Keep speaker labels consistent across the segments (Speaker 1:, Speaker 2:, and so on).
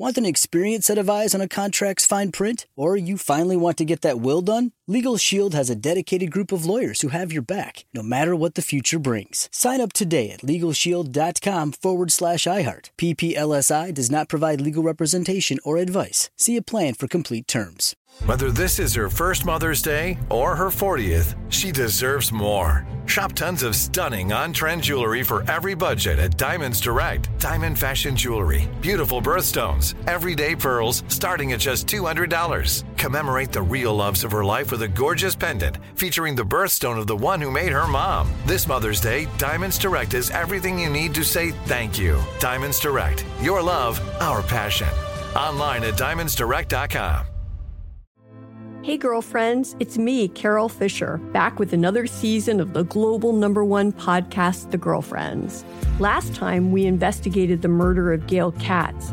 Speaker 1: Want an experienced set of eyes on a contract's fine print? Or you finally want to get that will done? Legal Shield has a dedicated group of lawyers who have your back, no matter what the future brings. Sign up today at LegalShield.com forward slash iHeart. PPLSI does not provide legal representation or advice. See a plan for complete terms.
Speaker 2: Whether this is her first Mother's Day or her 40th, she deserves more. Shop tons of stunning on trend jewelry for every budget at Diamonds Direct. Diamond Fashion Jewelry. Beautiful birthstones. Everyday pearls starting at just $200. Commemorate the real loves of her life with a gorgeous pendant featuring the birthstone of the one who made her mom. This Mother's Day, Diamonds Direct is everything you need to say thank you. Diamonds Direct. Your love, our passion. Online at diamondsdirect.com.
Speaker 3: Hey, girlfriends, it's me, Carol Fisher, back with another season of the global number one podcast, The Girlfriends. Last time, we investigated the murder of Gail Katz.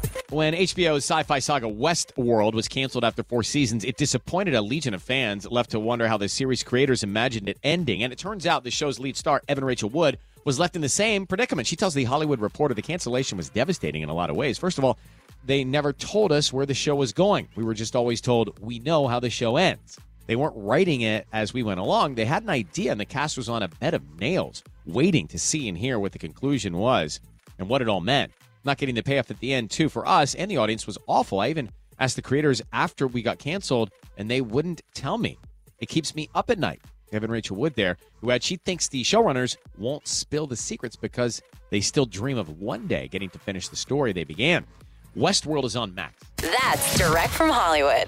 Speaker 4: When HBO's sci fi saga Westworld was canceled after four seasons, it disappointed a legion of fans, left to wonder how the series creators imagined it ending. And it turns out the show's lead star, Evan Rachel Wood, was left in the same predicament. She tells The Hollywood Reporter the cancellation was devastating in a lot of ways. First of all, they never told us where the show was going. We were just always told, we know how the show ends. They weren't writing it as we went along. They had an idea, and the cast was on a bed of nails, waiting to see and hear what the conclusion was and what it all meant. Not getting the payoff at the end, too, for us and the audience was awful. I even asked the creators after we got canceled, and they wouldn't tell me. It keeps me up at night. Evan Rachel Wood there, who had she thinks the showrunners won't spill the secrets because they still dream of one day getting to finish the story they began. Westworld is on Max.
Speaker 5: That's direct from Hollywood.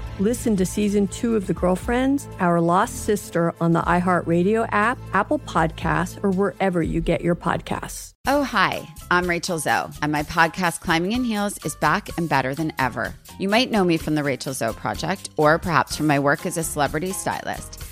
Speaker 3: Listen to season two of The Girlfriends, Our Lost Sister on the iHeartRadio app, Apple Podcasts, or wherever you get your podcasts.
Speaker 6: Oh, hi, I'm Rachel Zoe, and my podcast, Climbing in Heels, is back and better than ever. You might know me from the Rachel Zoe Project, or perhaps from my work as a celebrity stylist.